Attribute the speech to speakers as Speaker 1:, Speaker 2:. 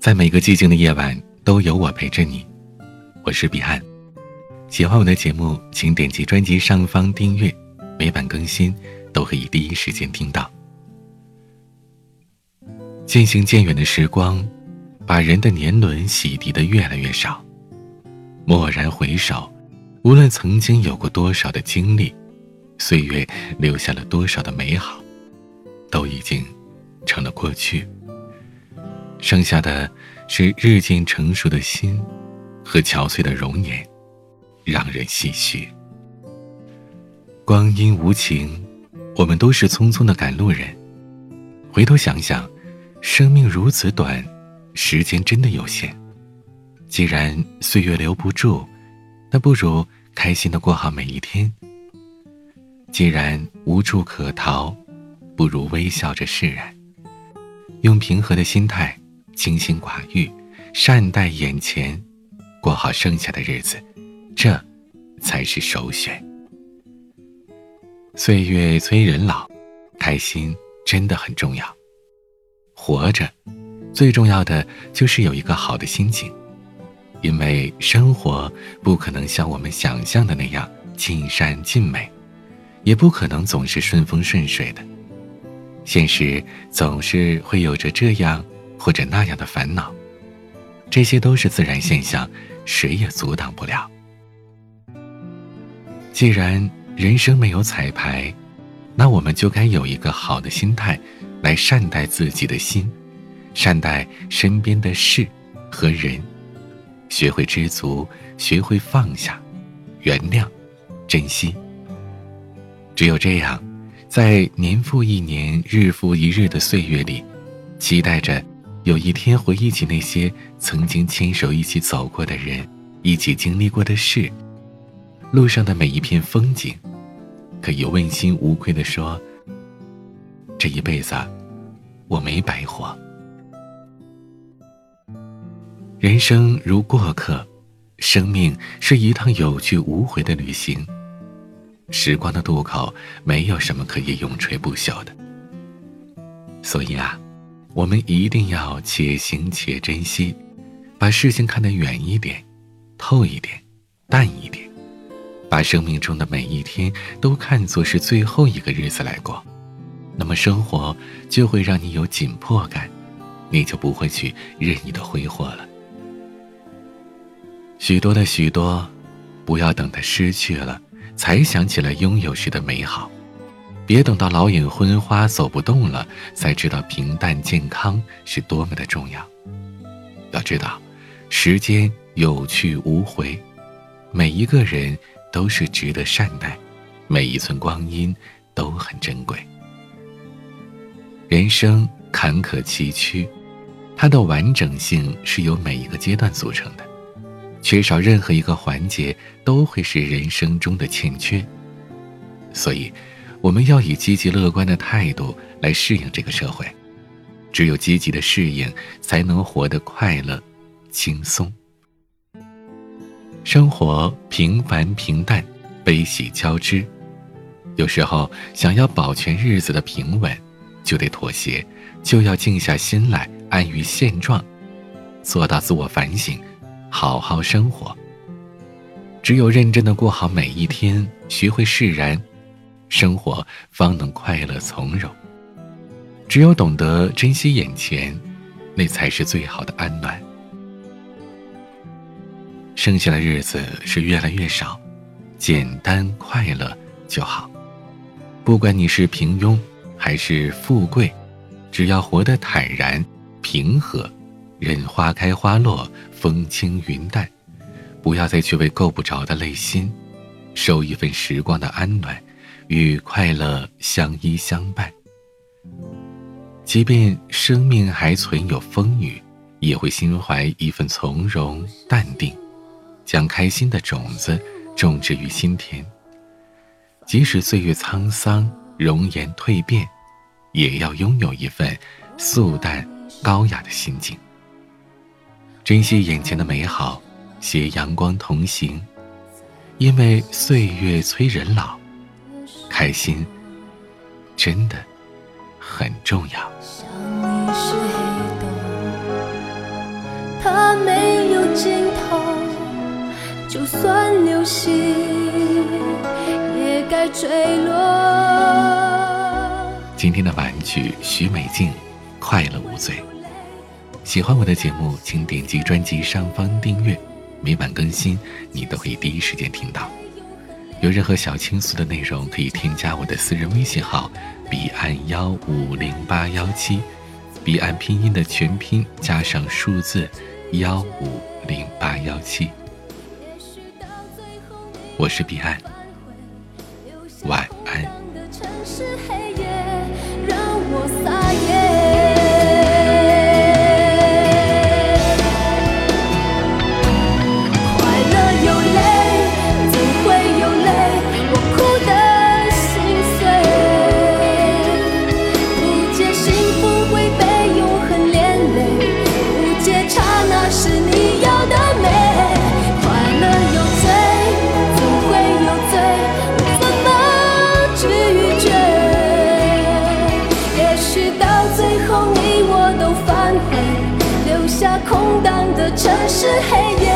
Speaker 1: 在每个寂静的夜晚，都有我陪着你。我是彼岸。喜欢我的节目，请点击专辑上方订阅，每版更新都可以第一时间听到。渐行渐远的时光，把人的年轮洗涤的越来越少。蓦然回首，无论曾经有过多少的经历，岁月留下了多少的美好，都已经成了过去。剩下的是日渐成熟的心，和憔悴的容颜，让人唏嘘。光阴无情，我们都是匆匆的赶路人。回头想想，生命如此短，时间真的有限。既然岁月留不住，那不如开心的过好每一天。既然无处可逃，不如微笑着释然，用平和的心态。清心寡欲，善待眼前，过好剩下的日子，这才是首选。岁月催人老，开心真的很重要。活着，最重要的就是有一个好的心情，因为生活不可能像我们想象的那样尽善尽美，也不可能总是顺风顺水的。现实总是会有着这样。或者那样的烦恼，这些都是自然现象，谁也阻挡不了。既然人生没有彩排，那我们就该有一个好的心态，来善待自己的心，善待身边的事和人，学会知足，学会放下，原谅，珍惜。只有这样，在年复一年、日复一日的岁月里，期待着。有一天回忆起那些曾经牵手一起走过的人，一起经历过的事，路上的每一片风景，可以问心无愧地说：这一辈子，我没白活。人生如过客，生命是一趟有去无回的旅行。时光的渡口，没有什么可以永垂不朽的。所以啊。我们一定要且行且珍惜，把事情看得远一点、透一点、淡一点，把生命中的每一天都看作是最后一个日子来过，那么生活就会让你有紧迫感，你就不会去任意的挥霍了。许多的许多，不要等它失去了，才想起来拥有时的美好。别等到老眼昏花走不动了，才知道平淡健康是多么的重要。要知道，时间有去无回，每一个人都是值得善待，每一寸光阴都很珍贵。人生坎坷崎岖，它的完整性是由每一个阶段组成的，缺少任何一个环节都会是人生中的欠缺，所以。我们要以积极乐观的态度来适应这个社会，只有积极的适应，才能活得快乐、轻松。生活平凡平淡，悲喜交织，有时候想要保全日子的平稳，就得妥协，就要静下心来，安于现状，做到自我反省，好好生活。只有认真的过好每一天，学会释然。生活方能快乐从容。只有懂得珍惜眼前，那才是最好的安暖。剩下的日子是越来越少，简单快乐就好。不管你是平庸还是富贵，只要活得坦然平和，任花开花落，风轻云淡，不要再去为够不着的累心，收一份时光的安暖。与快乐相依相伴，即便生命还存有风雨，也会心怀一份从容淡定，将开心的种子种植于心田。即使岁月沧桑，容颜蜕变，也要拥有一份素淡高雅的心境。珍惜眼前的美好，携阳光同行，因为岁月催人老。开心，真的很重要。
Speaker 2: 想你是黑洞，
Speaker 3: 尽头，就算流星也该坠落。
Speaker 2: 今天的玩具徐美静，快乐无罪。喜欢我的节目，请点击专辑上方订阅，每晚更新，你都可以第一时间听到。有任何小倾诉的内容，可以添加我的私人微信号：彼岸幺五零八幺七，彼岸拼音的全拼加上数字幺五零八幺七。我是彼岸，晚安。
Speaker 3: 城市黑夜。